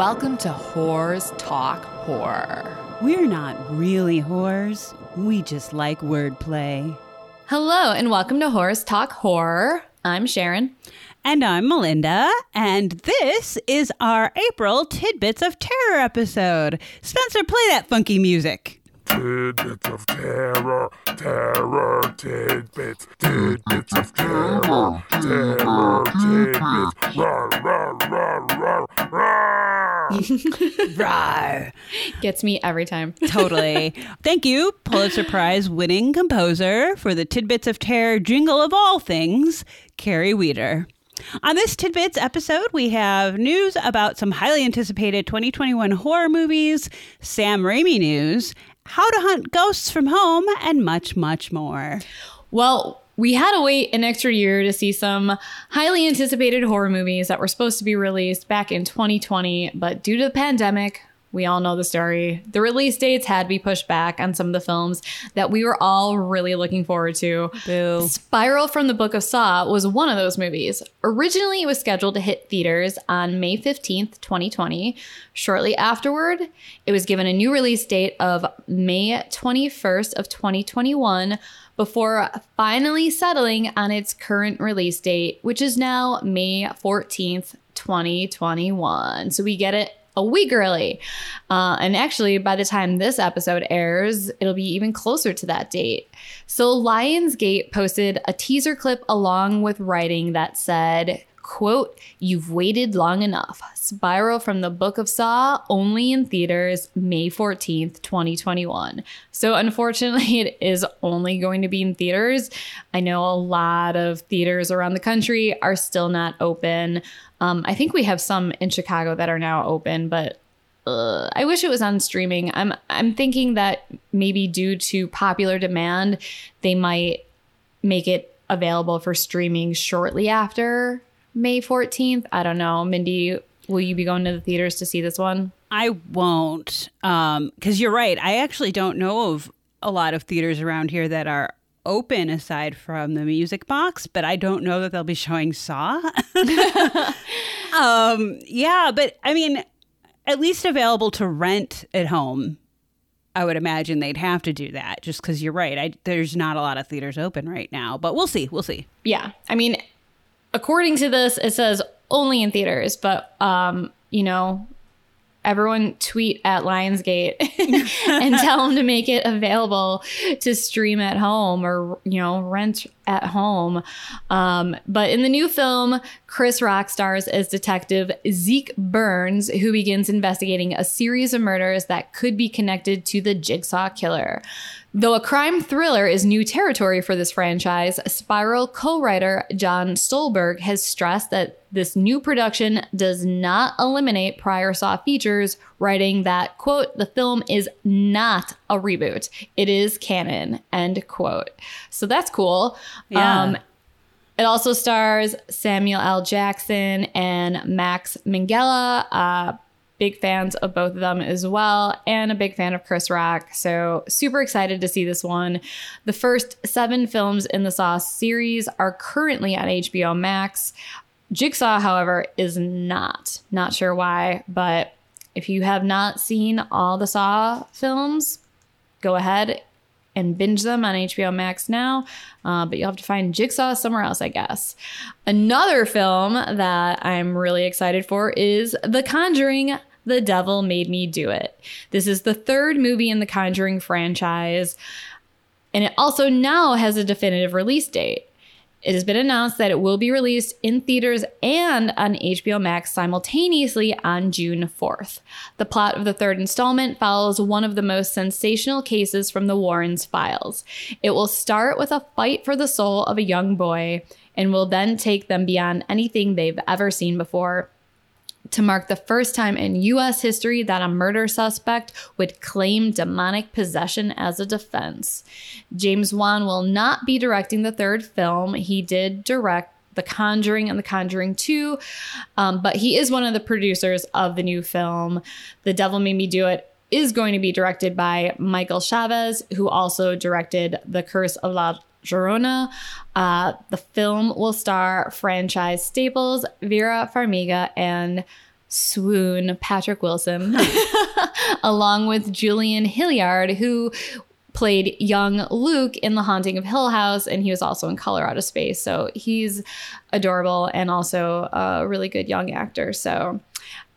Welcome to Whores Talk Horror. We're not really whores. We just like wordplay. Hello, and welcome to Whores Talk Horror. I'm Sharon. And I'm Melinda, and this is our April Tidbits of Terror episode. Spencer, play that funky music. Tidbits of terror, terror, tidbits, tidbits of terror, terror, tidbits, rah, rah, rah, rah, rah. Rawr. Gets me every time. Totally. Thank you, Pulitzer Prize winning composer for the Tidbits of Terror jingle of all things, Carrie Weeder. On this Tidbits episode, we have news about some highly anticipated 2021 horror movies, Sam Raimi news, how to hunt ghosts from home, and much, much more. Well, we had to wait an extra year to see some highly anticipated horror movies that were supposed to be released back in 2020, but due to the pandemic, we all know the story. The release dates had to be pushed back on some of the films that we were all really looking forward to. Boo. Spiral from the Book of Saw was one of those movies. Originally, it was scheduled to hit theaters on May 15th, 2020. Shortly afterward, it was given a new release date of May 21st of 2021 before finally settling on its current release date, which is now May 14th, 2021. So we get it a week early. Uh, and actually, by the time this episode airs, it'll be even closer to that date. So Lionsgate posted a teaser clip along with writing that said, quote, you've waited long enough. Spiral from the Book of Saw, only in theaters May 14th, 2021. So unfortunately, it is only going to be in theaters. I know a lot of theaters around the country are still not open. Um, I think we have some in Chicago that are now open, but uh, I wish it was on streaming. I'm I'm thinking that maybe due to popular demand, they might make it available for streaming shortly after May 14th. I don't know. Mindy, will you be going to the theaters to see this one? I won't, Um, because you're right. I actually don't know of a lot of theaters around here that are open aside from the music box, but I don't know that they'll be showing Saw. um, yeah, but I mean, at least available to rent at home. I would imagine they'd have to do that just because you're right. I, there's not a lot of theaters open right now, but we'll see. We'll see. Yeah. I mean, according to this, it says only in theaters, but um, you know, everyone tweet at Lionsgate and tell them to make it available to stream at home or you know rent at home. Um, but in the new film, Chris Rock stars as Detective Zeke Burns, who begins investigating a series of murders that could be connected to the Jigsaw Killer. Though a crime thriller is new territory for this franchise, Spiral co writer Josh Stolberg has stressed that this new production does not eliminate prior Saw features, writing that, quote, the film is not a reboot. It is canon, end quote. So that's cool. Yeah. Um, it also stars Samuel L. Jackson and Max Minghella. Uh, big fans of both of them as well, and a big fan of Chris Rock. So, super excited to see this one. The first seven films in the Saw series are currently on HBO Max. Jigsaw, however, is not. Not sure why, but if you have not seen all the Saw films, go ahead and binge them on HBO Max now. Uh, but you'll have to find Jigsaw somewhere else, I guess. Another film that I'm really excited for is The Conjuring. The Devil Made Me Do It. This is the third movie in the Conjuring franchise, and it also now has a definitive release date. It has been announced that it will be released in theaters and on HBO Max simultaneously on June 4th. The plot of the third installment follows one of the most sensational cases from the Warrens files. It will start with a fight for the soul of a young boy and will then take them beyond anything they've ever seen before to mark the first time in US history that a murder suspect would claim demonic possession as a defense. James Wan will not be directing the third film. He did direct The Conjuring and The Conjuring 2, um, but he is one of the producers of the new film. The Devil Made Me Do It is going to be directed by Michael Chaves, who also directed The Curse of La Llorona. Uh, the film will star franchise staples Vera Farmiga and swoon Patrick Wilson, along with Julian Hilliard, who played young Luke in The Haunting of Hill House, and he was also in Color Out of Space. So he's adorable and also a really good young actor. So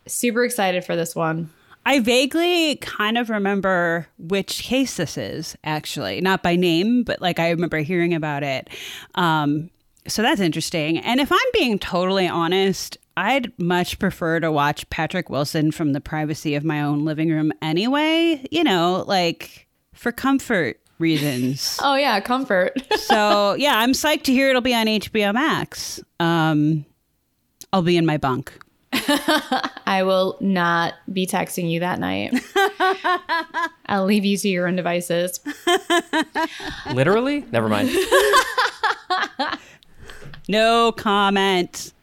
super excited for this one. I vaguely kind of remember which case this is, actually. Not by name, but like I remember hearing about it. Um, so that's interesting. And if I'm being totally honest, I'd much prefer to watch Patrick Wilson from the privacy of my own living room anyway, you know, like for comfort reasons. Oh, yeah, comfort. so, yeah, I'm psyched to hear it'll be on HBO Max. Um, I'll be in my bunk. I will not be texting you that night. I'll leave you to your own devices. Literally? Never mind. No comment.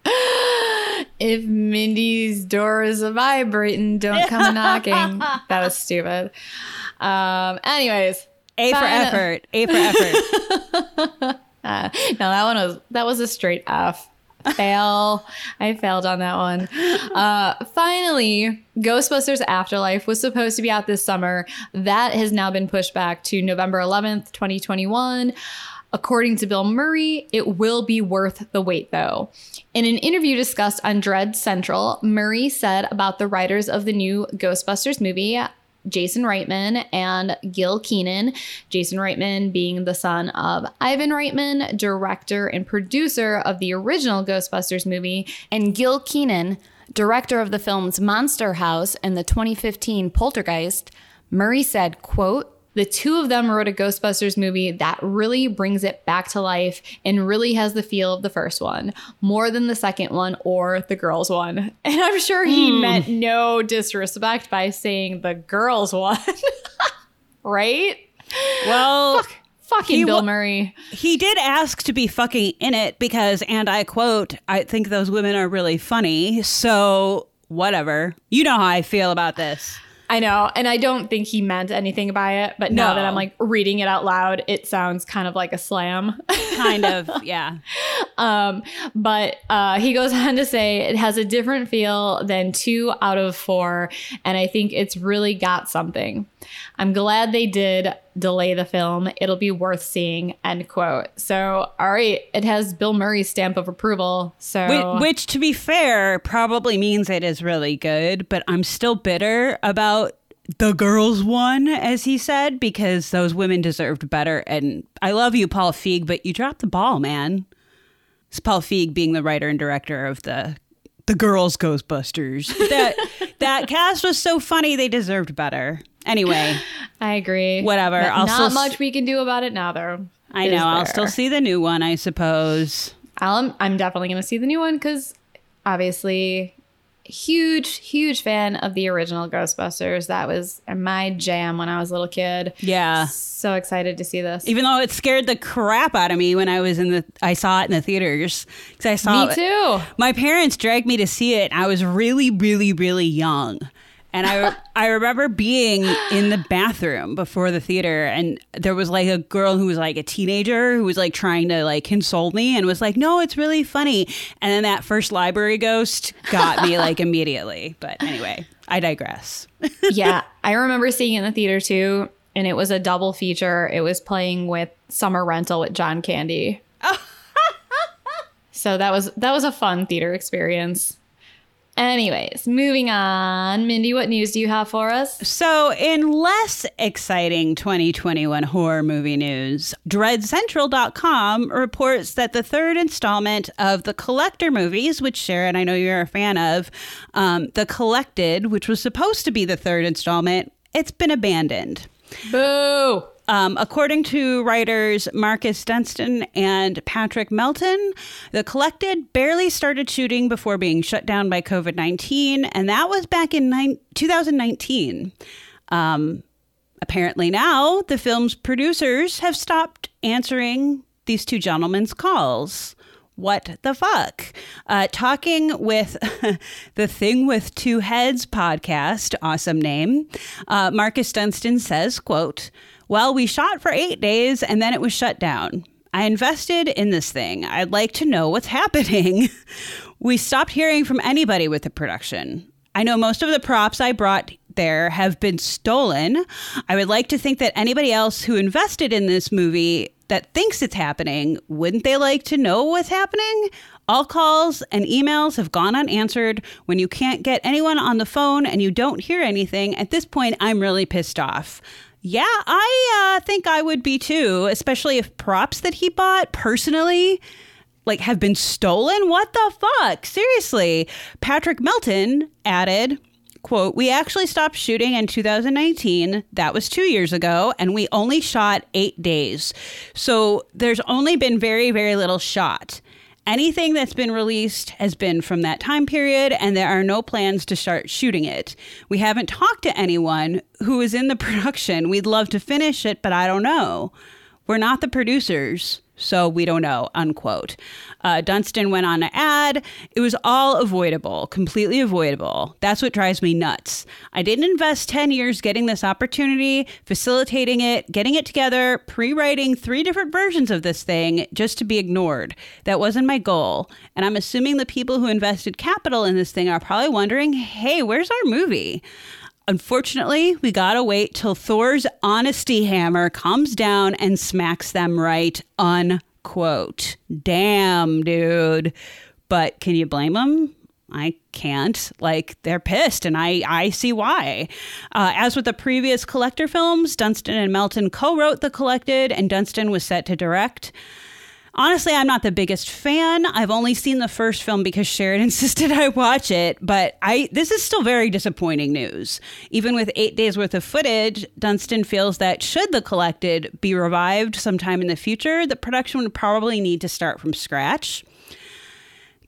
If Mindy's door is vibrating, don't come knocking. That was stupid. Um, anyways, A for Fine. effort. A for effort. uh, no, that one was that was a straight F. Fail. I failed on that one. Uh, finally, Ghostbusters Afterlife was supposed to be out this summer. That has now been pushed back to November 11th, 2021. According to Bill Murray, it will be worth the wait, though. In an interview discussed on Dread Central, Murray said about the writers of the new Ghostbusters movie, Jason Reitman and Gil Kenan. Jason Reitman being the son of Ivan Reitman, director and producer of the original Ghostbusters movie, and Gil Kenan, director of the films Monster House and the 2015 Poltergeist. Murray said, quote, the two of them wrote a Ghostbusters movie that really brings it back to life and really has the feel of the first one, more than the second one or the girls one. And I'm sure he hmm. meant no disrespect by saying the girls one. right? Well, Fucking He Bill Murray. he did ask to be fucking in it because, and I quote, I think those women are really funny. So, whatever. You know how I feel about this. I know. And I don't think he meant anything by it, but now that I'm like reading it out loud, it sounds kind of like a slam. Kind of, yeah. Um, but uh, he goes on to say it has a different feel than two out of four, and I think it's really got something. I'm glad they did delay the film. It'll be worth seeing. End quote. So, all right, it has Bill Murray's stamp of approval. So, Which, which, to be fair, probably means it is really good, but I'm still bitter about the girls one, as he said, because those women deserved better. And I love you, Paul Feig, but you dropped the ball, man. It's Paul Feig being the writer and director of the the girls Ghostbusters. That that cast was so funny; they deserved better. Anyway, I agree. Whatever, But I'll not much we can do about it now, though. I know I'll still see the new one, I suppose. I'll, I'm definitely going to see the new one because obviously, huge, huge fan of the original Ghostbusters. That was my jam when I was a little kid. Yeah. So excited to see this. Even though it scared the crap out of me when I was in the, I saw it in the theaters because I saw Me it- too. My parents dragged me to see it. I was really, really, really young, and I I remember being in the bathroom before the theater, and there was like a girl who was like a teenager who was like trying to like console me and was like, "No, it's really funny." And then that first library ghost got me like immediately. But anyway, I digress. yeah, I remember seeing it in the theater too, and it was a double feature. It was playing with Summer Rental with John Candy. so that was that was a fun theater experience. Anyways, moving on. Mindy, what news do you have for us? So, in less exciting 2021 horror movie news, DreadCentral.com reports that the third installment of the Collector movies, which Sharon, I know you're a fan of, um, The Collected, which was supposed to be the third installment, it's been abandoned. Boo! Um, according to writers Marcus Dunstan and Patrick Melton, The Collected barely started shooting before being shut down by COVID 19, and that was back in nine- 2019. Um, apparently, now the film's producers have stopped answering these two gentlemen's calls. What the fuck? Uh, talking with the Thing with Two Heads podcast, awesome name, uh, Marcus Dunstan says, quote, well, we shot for eight days and then it was shut down. I invested in this thing. I'd like to know what's happening. we stopped hearing from anybody with the production. I know most of the props I brought there have been stolen. I would like to think that anybody else who invested in this movie that thinks it's happening, wouldn't they like to know what's happening? All calls and emails have gone unanswered. When you can't get anyone on the phone and you don't hear anything, at this point, I'm really pissed off. Yeah, I uh, think I would be too, especially if props that he bought personally like have been stolen. What the fuck? Seriously. Patrick Melton added, quote, "We actually stopped shooting in 2019. That was 2 years ago and we only shot 8 days. So there's only been very very little shot." Anything that's been released has been from that time period, and there are no plans to start shooting it. We haven't talked to anyone who is in the production. We'd love to finish it, but I don't know. We're not the producers, so we don't know, unquote. Uh, Dunstan went on to add, it was all avoidable, completely avoidable. That's what drives me nuts. I didn't invest 10 years getting this opportunity, facilitating it, getting it together, pre writing three different versions of this thing just to be ignored. That wasn't my goal. And I'm assuming the people who invested capital in this thing are probably wondering hey, where's our movie? Unfortunately, we gotta wait till Thor's honesty hammer comes down and smacks them right. Unquote. Damn, dude. But can you blame them? I can't. Like they're pissed, and I I see why. Uh, as with the previous collector films, Dunstan and Melton co-wrote the collected, and Dunstan was set to direct. Honestly, I'm not the biggest fan. I've only seen the first film because Sharon insisted I watch it, but I this is still very disappointing news. Even with 8 days worth of footage, Dunstan feels that should the collected be revived sometime in the future, the production would probably need to start from scratch.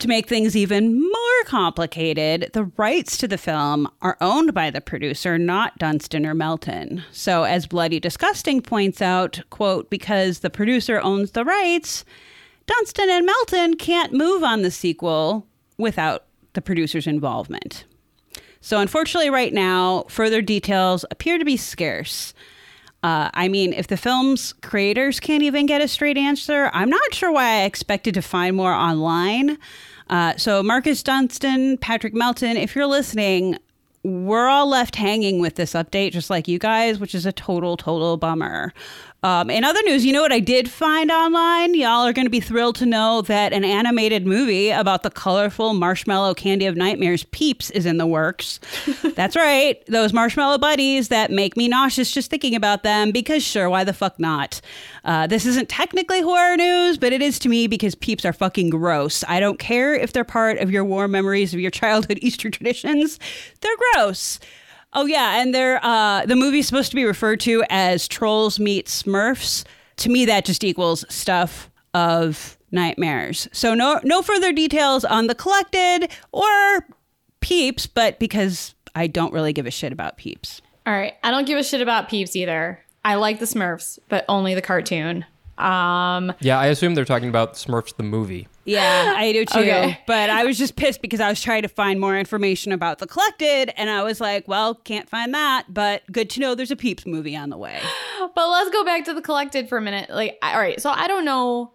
To make things even more complicated, the rights to the film are owned by the producer, not Dunstan or Melton. So, as Bloody Disgusting points out, quote, because the producer owns the rights, Dunstan and Melton can't move on the sequel without the producer's involvement. So, unfortunately, right now, further details appear to be scarce. Uh, I mean, if the film's creators can't even get a straight answer, I'm not sure why I expected to find more online. Uh, so, Marcus Dunstan, Patrick Melton, if you're listening, we're all left hanging with this update, just like you guys, which is a total, total bummer. Um, in other news, you know what I did find online? Y'all are going to be thrilled to know that an animated movie about the colorful marshmallow candy of nightmares, Peeps, is in the works. That's right, those marshmallow buddies that make me nauseous just thinking about them, because sure, why the fuck not? Uh, this isn't technically horror news, but it is to me because Peeps are fucking gross. I don't care if they're part of your warm memories of your childhood Easter traditions, they're gross. Oh yeah, and they're uh, the movie's supposed to be referred to as Trolls Meet Smurfs. To me, that just equals stuff of nightmares. So no no further details on the collected or Peeps, but because I don't really give a shit about Peeps. All right. I don't give a shit about Peeps either. I like the Smurfs, but only the cartoon. Um, Yeah, I assume they're talking about Smurfs the movie. Yeah, I do too. Okay. But I was just pissed because I was trying to find more information about the collected, and I was like, well, can't find that, but good to know there's a Peeps movie on the way. but let's go back to the collected for a minute. Like, all right, so I don't know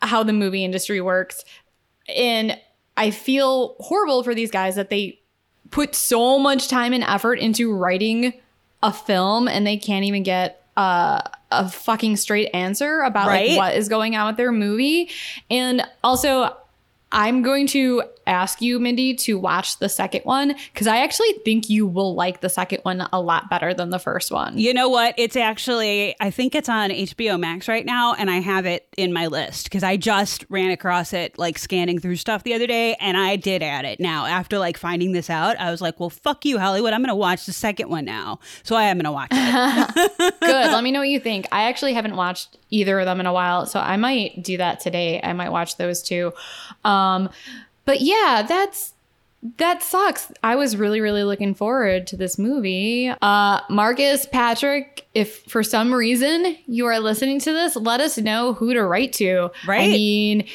how the movie industry works, and I feel horrible for these guys that they put so much time and effort into writing a film, and they can't even get uh, a fucking straight answer about Right? like what is going on with their movie. And also, I'm going to ask you, Mindy, to watch the second one because I actually think you will like the second one a lot better than the first one. You know what? It's actually, I think it's on HBO Max right now, and I have it in my list because I just ran across it like scanning through stuff the other day, and I did add it. Now, after like finding this out, I was like, well, fuck you, Hollywood. I'm going to watch the second one now. So I am going to watch it. Good. Let me know what you think. I actually haven't watched either of them in a while, so I might do that today. I might watch those two. Um, but yeah, that's that sucks. I was really, really looking forward to this movie. Uh, Marcus, Patrick, if for some reason you are listening to this, let us know who to write to. Right. I mean,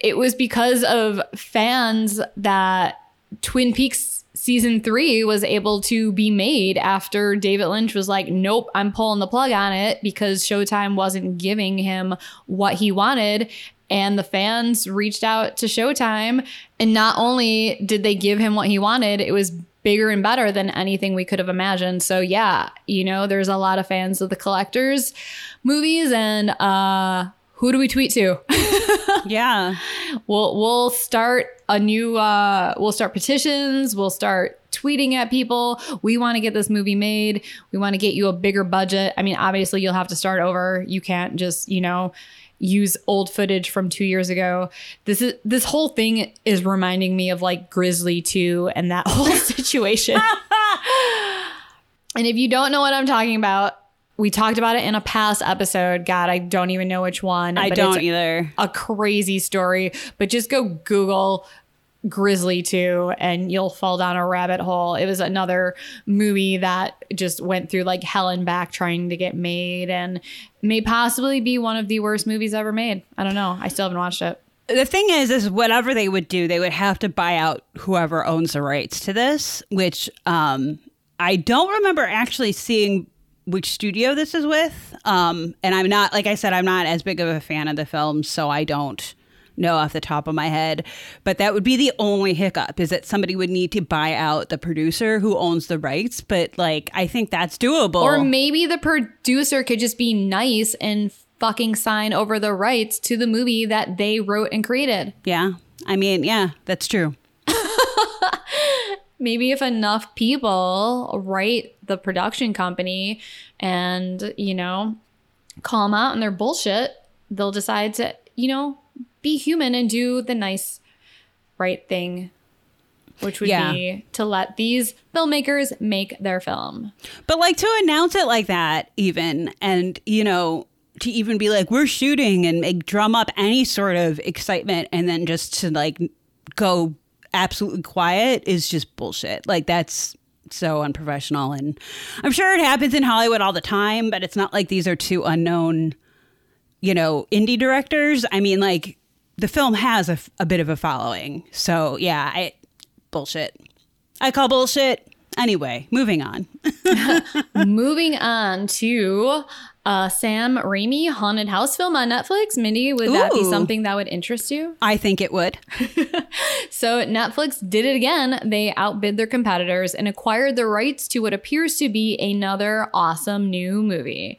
it was because of fans that Twin Peaks season three was able to be made after David Lynch was like, nope, I'm pulling the plug on it because Showtime wasn't giving him what he wanted. And the fans reached out to Showtime. And not only did they give him what he wanted, it was bigger and better than anything we could have imagined. So, yeah, you know, there's a lot of fans of the collectors movies. And uh, who do we tweet to? Yeah. we'll we'll start a new uh we'll start petitions we'll start tweeting at people we want to get this movie made we want to get you a bigger budget i mean obviously you'll have to start over you can't just you know use old footage from two years ago. This is this whole thing is reminding me of like grizzly 2 and that whole situation. And if you don't know what i'm talking about we talked about it in a past episode. God i don't even know which one I but don't it's- either. a crazy story, but just go Google Grizzly 2 and you'll fall down a rabbit hole. It was another movie that just went through like hell and back trying to get made and may possibly be one of the worst movies ever made. I don't know. I still haven't watched it. the thing is is whatever they would do they would have to buy out whoever owns the rights to this which um i don't remember actually seeing which studio this is with um and i'm not like i said i'm not as big of a fan of the film so i don't know off the top of my head but that would be the only hiccup is that somebody would need to buy out the producer who owns the rights but like i think that's doable. Or maybe the producer could just be nice and fucking sign over the rights to the movie that they wrote and created. yeah. I mean yeah that's true. Maybe if enough people write the production company and you know call them out on their bullshit they'll decide to you know be human and do the nice right thing which would Yeah. be to let these filmmakers make their film But like to announce it like that, even, and you know, to even be like, we're shooting and make, drum up any sort of excitement and then just to like go absolutely quiet is just bullshit. Like, that's so unprofessional. And I'm sure it happens in Hollywood all the time, but it's not like these are two unknown, you know, indie directors. I mean, like, the film has a, a bit of a following. So, yeah, I, bullshit. I call bullshit. Anyway, moving on. moving on to uh, Sam Raimi haunted house film on Netflix. Mindy, would that be something that would interest you? I think it would. So Netflix did it again. They outbid their competitors and acquired the rights to what appears to be another awesome new movie.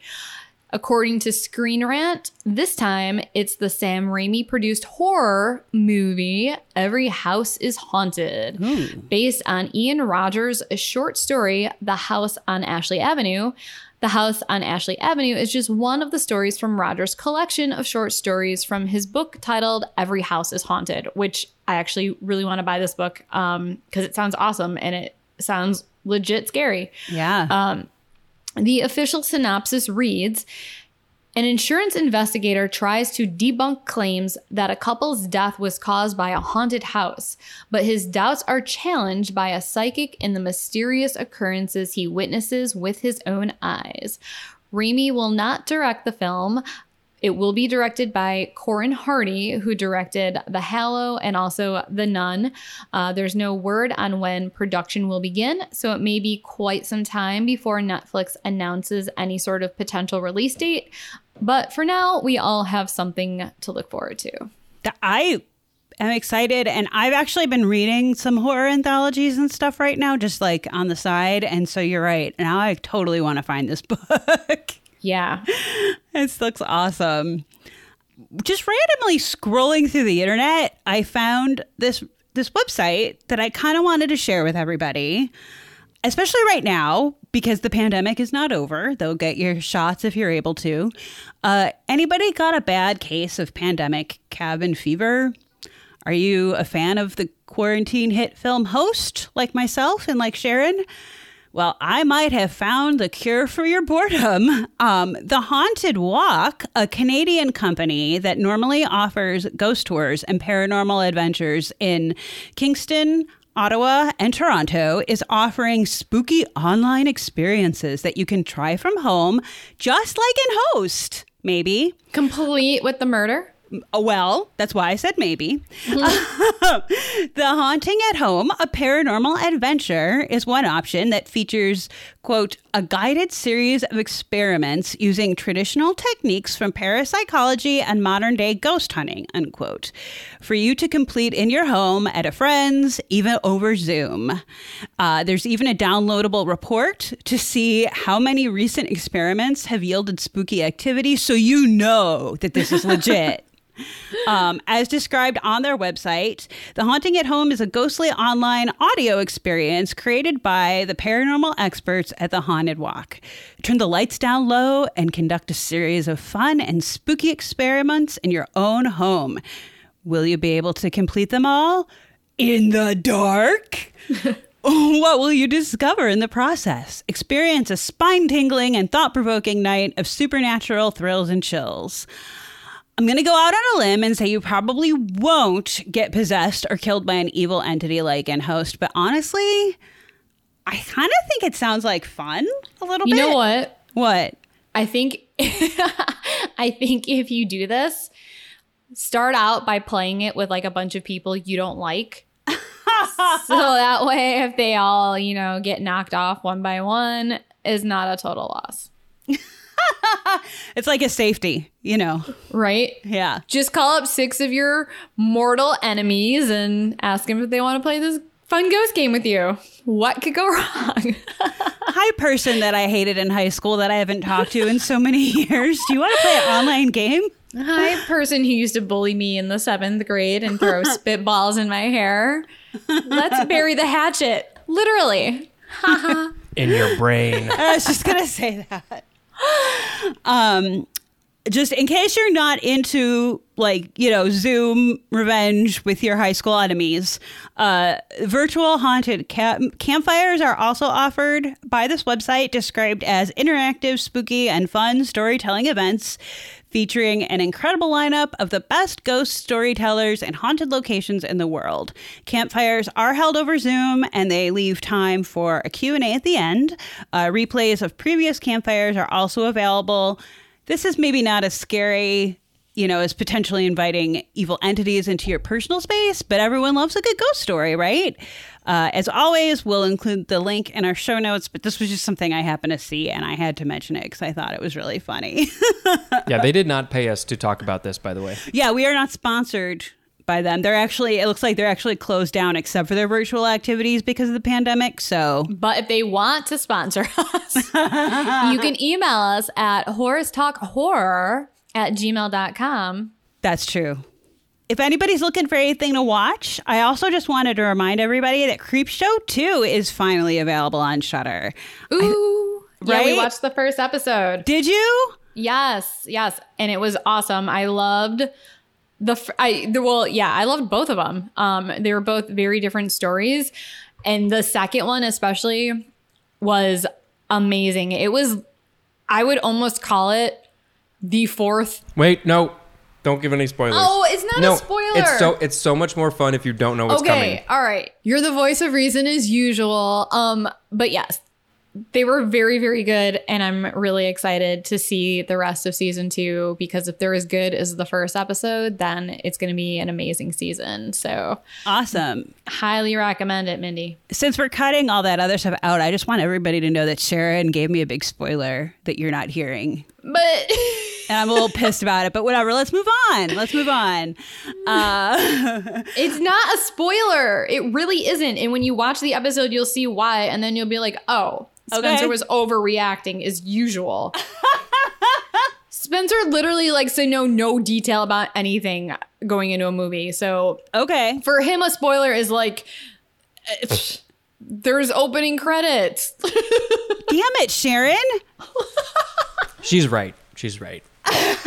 According to Screen Rant, this time it's the Sam Raimi produced horror movie Every House is Haunted, hmm. based on Ian Rogers' short story The House on Ashley Avenue. The House on Ashley Avenue is just one of the stories from Rogers' collection of short stories from his book titled Every House is Haunted, which I actually really want to buy this book um, because it sounds awesome and it sounds legit scary. Yeah. Um, The official synopsis reads An insurance investigator tries to debunk claims that a couple's death was caused by a haunted house, but his doubts are challenged by a psychic in the mysterious occurrences he witnesses with his own eyes. Raimi will not direct the film. It will be directed by Corin Hardy, who directed The Hallow and also The Nun. Uh, there's no word on when production will begin, so it may be quite some time before Netflix announces any sort of potential release date. But for now, we all have something to look forward to. I am excited, and I've actually been reading some horror anthologies and stuff right now, just like on the side. And so you're right. Now I totally want to find this book. Yeah. this looks awesome. Just randomly scrolling through the internet, I found this this website that I kind of wanted to share with everybody, especially right now because the pandemic is not over. They'll get your shots if you're able to. Uh, anybody got a bad case of pandemic cabin fever? Are you a fan of the quarantine hit film host like myself and like Sharon? Well, I might have found the cure for your boredom. Um, the Haunted Walk, a Canadian company that normally offers ghost tours and paranormal adventures in Kingston, Ottawa, and Toronto, is offering spooky online experiences that you can try from home, just like in Host, maybe. Complete with the murder. Uh, Well, that's why I said maybe. the Haunting at Home, a paranormal adventure, is one option that features, quote, a guided series of experiments using traditional techniques from parapsychology and modern day ghost hunting, unquote, for you to complete in your home, at a friend's, even over Zoom. Uh, there's even a downloadable report to see how many recent experiments have yielded spooky activity so you know that this is legit. Um, as described on their website, The Haunting at Home is a ghostly online audio experience created by the paranormal experts at the Haunted Walk. Turn the lights down low and conduct a series of fun and spooky experiments in your own home. Will you be able to complete them all? In the dark? What will you discover in the process? Experience a spine tingling and thought provoking night of supernatural thrills and chills. I'm going to go out on a limb and say you probably won't get possessed or killed by an evil entity like in Host, but honestly, I kind of think it sounds like fun a little You bit. You know what? What? I think I think if you do this, start out by playing it with like a bunch of people you don't like. so that way if they all, you know, get knocked off one by one is not a total loss. It's like a safety, you know. Right? Yeah. Just call up six of your mortal enemies and ask them if they want to play this fun ghost game with you. What could go wrong? Hi, person that I hated in high school that I haven't talked to in so many years. Do you want to play an online game? Hi, person who used to bully me in the seventh grade and throw spitballs in my hair. Let's bury the hatchet. Literally. In your brain. I was just gonna say that. Um, just in case you're not into like you know Zoom revenge with your high school enemies, uh, virtual haunted camp- campfires are also offered by this website, described as interactive, spooky, and fun storytelling events. Featuring an incredible lineup of the best ghost storytellers and haunted locations in the world. Campfires are held over Zoom and they leave time for a Q&A at the end. Uh, replays of previous campfires are also available. This is maybe not as scary, you know, as potentially inviting evil entities into your personal space, but everyone loves a good ghost story, right? Uh, as always, we'll include the link in our show notes, but this was just something I happened to see and I had to mention it because I thought it was really funny. Yeah, they did not pay us to talk about this, by the way. yeah, we are not sponsored by them. They're actually, it looks like they're actually closed down except for their virtual activities because of the pandemic. So, But if they want to sponsor us, you can email us at horrortalkhorror at gmail.com. That's true. If anybody's looking for anything to watch, I also just wanted to remind everybody that Creepshow 2 is finally available on Shudder. Ooh. Yeah, we watched the first episode. Did you? Yes, yes, and it was awesome. I loved the I the, well, yeah, I loved both of them. Um, they were both very different stories, and the second one especially was amazing. It was, I would almost call it the fourth. Wait, no. Don't give any spoilers. Oh, it's not no, a spoiler. It's so it's so much more fun if you don't know what's okay, coming. all right. You're the voice of reason as usual. Um, but yes, they were very, very good, and I'm really excited to see the rest of season two because if they're as good as the first episode, then it's going to be an amazing season. So, Awesome. highly recommend it, Mindy. Since we're cutting all that other stuff out, I just want everybody to know that Sharon gave me a big spoiler that you're not hearing. But And I'm a little pissed about it, but whatever. Let's move on. Let's move on. Uh, it's not a spoiler. It really isn't. And when you watch the episode, you'll see why, and then you'll be like, oh, Spencer Okay. was overreacting as usual. Spencer literally likes to know no detail about anything going into a movie. So okay. for him, a spoiler is like, there's opening credits. Damn it, Sharon. She's right. She's right.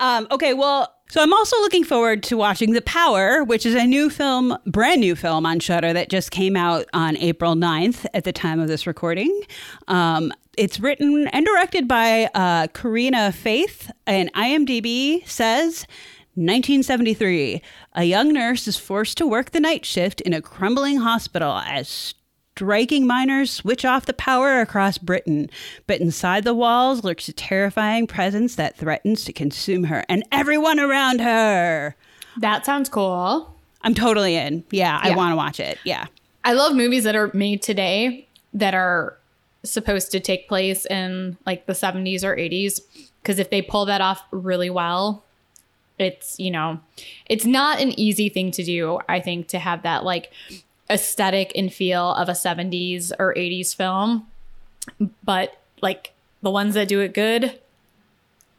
Um, okay, well, so I'm also looking forward to watching The Power, which is a new film, brand new film on Shudder that just came out on April 9th at the time of this recording. Um, it's written and directed by uh, Corinna Faith, and IMDb says 1973. A young nurse is forced to work the night shift in a crumbling hospital as striking miners switch off the power across Britain. But inside the walls lurks a terrifying presence that threatens to consume her and everyone around her. That sounds cool. I'm totally in. Yeah, I want to watch it. Yeah. I love movies that are made today that are supposed to take place in like the 70s or 80s because if they pull that off really well it's you know it's not an easy thing to do i think to have that like aesthetic and feel of a 70s or 80s film but like the ones that do it good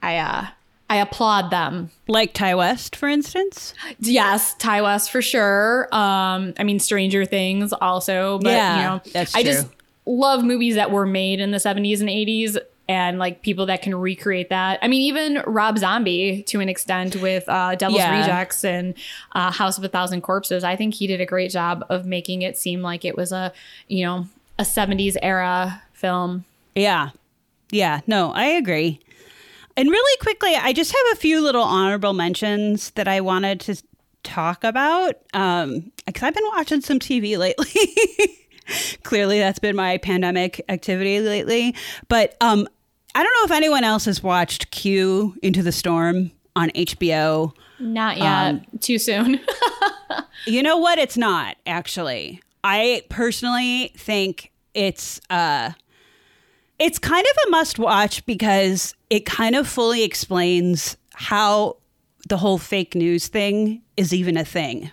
i uh i applaud them Like Ti West, for instance. Yes, Ti West for sure. Um, I mean Stranger Things also, but Yeah, you know, that's I just love movies that were made in the 70s and 80s and like people that can recreate that. I mean, even Rob Zombie to an extent with uh, Devil's Yeah. Rejects and uh, House of a Thousand Corpses. I think he did a great job of making it seem like it was a, you know, a 70s era film. Yeah. Yeah. No, I agree. And really quickly, I just have a few little honorable mentions that I wanted to talk about. Um, because I've been watching some TV lately. Clearly, that's been my pandemic activity lately. But um, I don't know if anyone else has watched Q Into the Storm on HBO. Not yet. Um, Too soon. You know what? It's not actually. I personally think it's uh it's kind of a must watch because it kind of fully explains how the whole fake news thing is even a thing.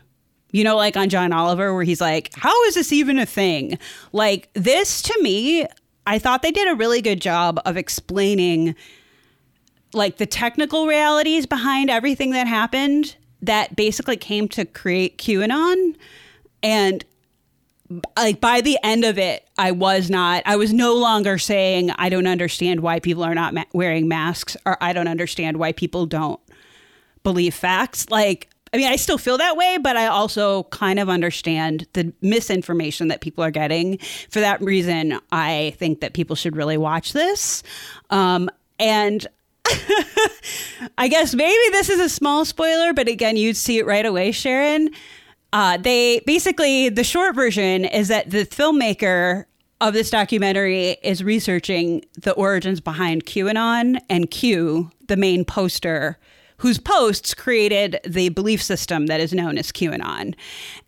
You know, like on John Oliver, where he's like, How is this even a thing? Like, this to me, I thought they did a really good job of explaining like the technical realities behind everything that happened that basically came to create QAnon. And like by the end of it, I was not, I was no longer saying, I don't understand why people are not ma- wearing masks or I don't understand why people don't believe facts. Like, I mean, I still feel that way, but I also kind of understand the misinformation that people are getting. For that reason, I think that people should really watch this. Um, and I guess maybe this is a small spoiler, but again, you'd see it right away, Sharon. Uh, they basically, the short version is that the filmmaker of this documentary is researching the origins behind QAnon and Q, the main poster, whose posts created the belief system that is known as QAnon.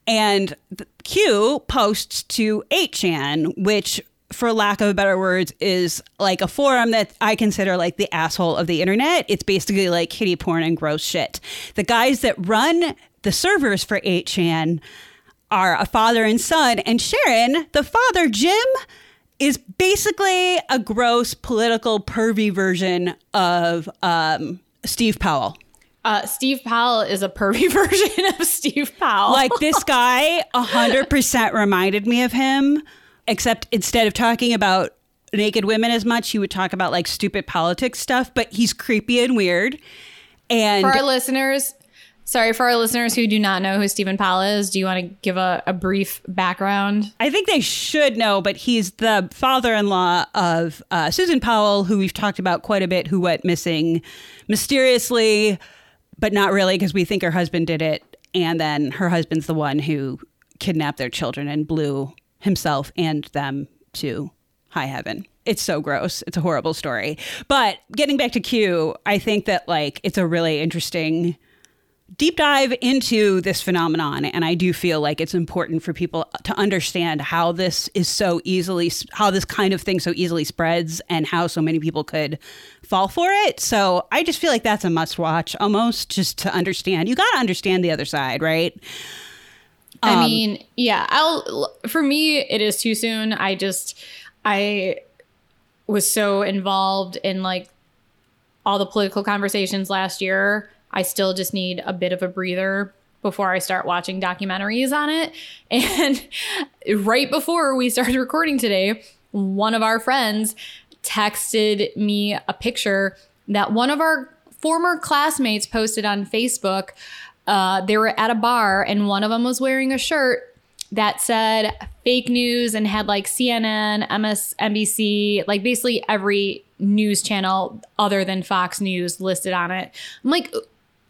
And Q posts to 8chan, which for lack of better words, is like a forum that I consider like the asshole of the internet. It's basically like kitty porn and gross shit. The guys that run the servers for 8chan are a father and son, and Sharon, the father, Jim, is basically a gross political pervy version of um, Steve Powell. Uh, Steve Powell is a pervy version of Steve Powell. Like this guy, hundred percent reminded me of him. Except instead of talking about naked women as much, he would talk about like stupid politics stuff. But he's creepy and weird. And for our listeners, sorry, for our listeners who do not know who Stephen Powell is, do you want to give a, a brief background? I think they should know, but he's the father-in-law of uh, Susan Powell, who we've talked about quite a bit, who went missing mysteriously, but not really because we think her husband did it, and then her husband's the one who kidnapped their children and blew himself and them to high heaven. It's so gross. It's a horrible story. But getting back to Q, I think that like it's a really interesting deep dive into this phenomenon and i do feel like it's important for people to understand how this is so easily how this kind of thing so easily spreads and how so many people could fall for it so i just feel like that's a must watch almost just to understand you got to understand the other side right I Um, mean, yeah, I'll for me it is too soon. I just I was so involved in like all the political conversations last year. I still just need a bit of a breather before I start watching documentaries on it. And right before we started recording today, one of our friends texted me a picture that one of our former classmates posted on Facebook. Uh, they were at a bar, and one of them was wearing a shirt that said fake news and had like CNN, MSNBC, like basically every news channel other than Fox News listed on it. I'm like,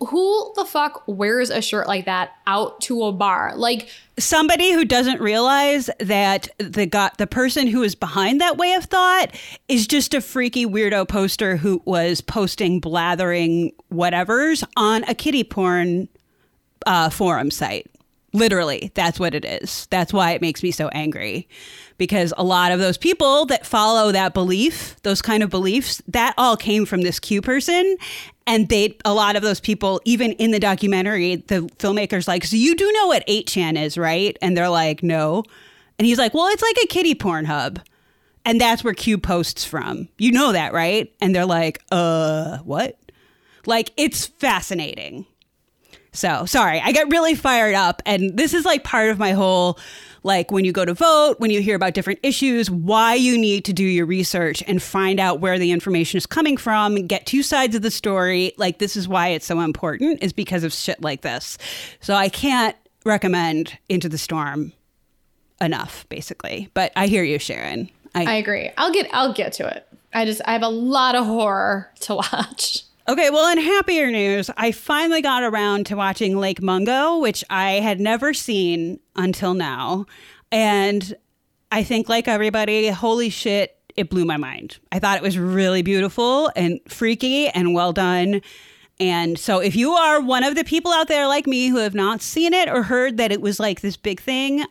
who the fuck wears a shirt like that out to a bar? Like, somebody who doesn't realize that the got the person who is behind that way of thought is just a freaky weirdo poster who was posting blathering whatevers on a kitty porn uh, forum site. Literally, that's what it is. That's why it makes me so angry. Because a lot of those people that follow that belief, those kind of beliefs, that all came from this Q person. And they, a lot of those people, even in the documentary, the filmmaker's like, So you do know what 8chan is, right? And they're like, No. And he's like, Well, it's like a kitty porn hub. And that's where Q posts from. You know that, right? And they're like, Uh, what? Like, it's fascinating. So sorry, I get really fired up. And this is like part of my whole like when you go to vote, when you hear about different issues, why you need to do your research and find out where the information is coming from, get two sides of the story. Like this is why it's so important, is because of shit like this. So I can't recommend Into the Storm enough, basically. But I hear you, Sharon. I agree. I'll get I'll get to it. I just I have a lot of horror to watch. Okay, well, in happier news, I finally got around to watching Lake Mungo, which I had never seen until now. And I think, like everybody, holy shit, it blew my mind. I thought it was really beautiful and freaky and well done. And so, if you are one of the people out there like me who have not seen it or heard that it was like this big thing,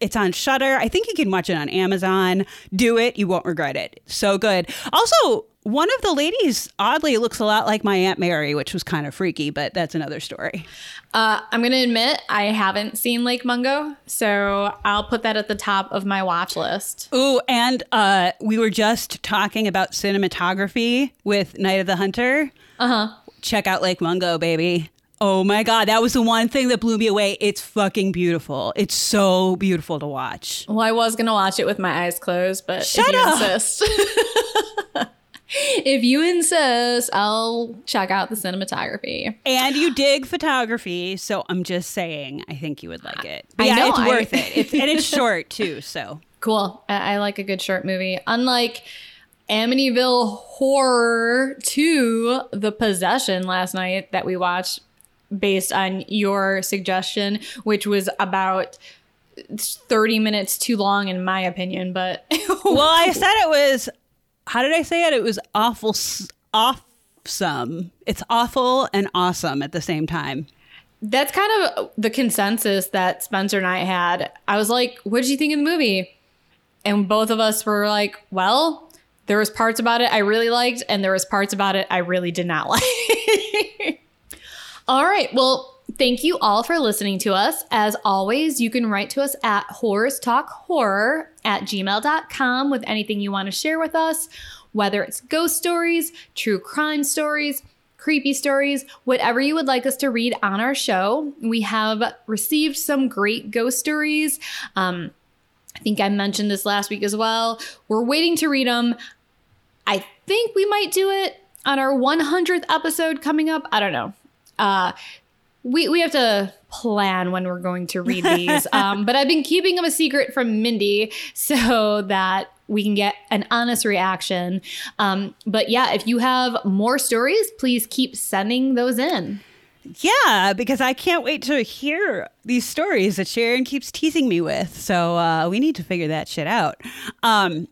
it's on Shudder. I think you can watch it on Amazon. Do it; you won't regret it. So good. Also, one of the ladies oddly looks a lot like my aunt Mary, which was kind of freaky, but that's another story. Uh, I'm gonna admit I haven't seen Lake Mungo, so I'll put that at the top of my watch list. Ooh, and uh, we were just talking about cinematography with Night of the Hunter. Uh huh. Check out Lake Mungo, baby. Oh my god, that was the one thing that blew me away. It's fucking beautiful. It's so beautiful to watch. Well, I was gonna watch it with my eyes closed, but Shut if you up. insist, if you insist, I'll check out the cinematography. And you dig photography, so I'm just saying, I think you would like it. But I yeah, know, it's I- worth it. It's, and it's short too, so. Cool. I, I like a good short movie. Unlike Amityville Horror 2, The Possession last night that we watched based on your suggestion, which was about 30 minutes too long in my opinion, but Well, I said it was. How did I say it? It was awful, awesome. It's awful and awesome at the same time. that's kind of the consensus that Spencer and I had. I was like, what did you think of the movie? And both of us were like, well, there was parts about it I really liked, and there was parts about it I really did not like. All right. Well, thank you all for listening to us. As always, you can write to us at horrors talk horror at gmail.com with anything you want to share with us, whether it's ghost stories, true crime stories, creepy stories, whatever you would like us to read on our show. We have received some great ghost stories. Um, I think I mentioned this last week as well. We're waiting to read them. I think we might do it on our 100th episode coming up. I don't know. Uh, we, we have to plan when we're going to read these. um, but I've been keeping them a secret from Mindy so that we can get an honest reaction. Um, but yeah, if you have more stories, please keep sending those in. Yeah, because I can't wait to hear these stories that Sharon keeps teasing me with. So uh, we need to figure that shit out. Um,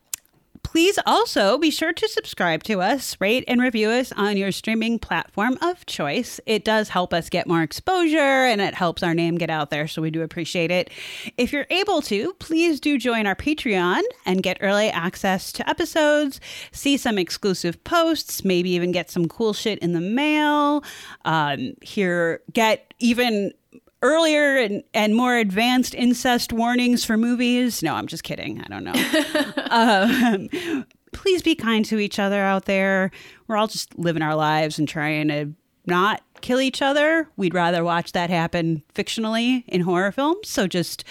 please also be sure to subscribe to us, rate and review us on your streaming platform of choice. It does help us get more exposure and it helps our name get out there. So we do appreciate it. If you're able to, please do join our Patreon and get early access to episodes, see some exclusive posts, maybe even get some cool shit in the mail, um, hear, get even earlier and, and more advanced incest warnings for movies. No, I'm just kidding. I don't know. um, please be kind to each other out there. We're all just living our lives and trying to not kill each other. We'd rather watch that happen fictionally in horror films. So just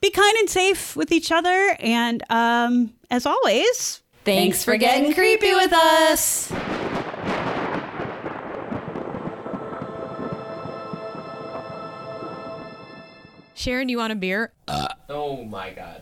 be kind and safe with each other. And um, as always, Thanks for getting creepy with us. Sharon, you want a beer? Uh, oh my god.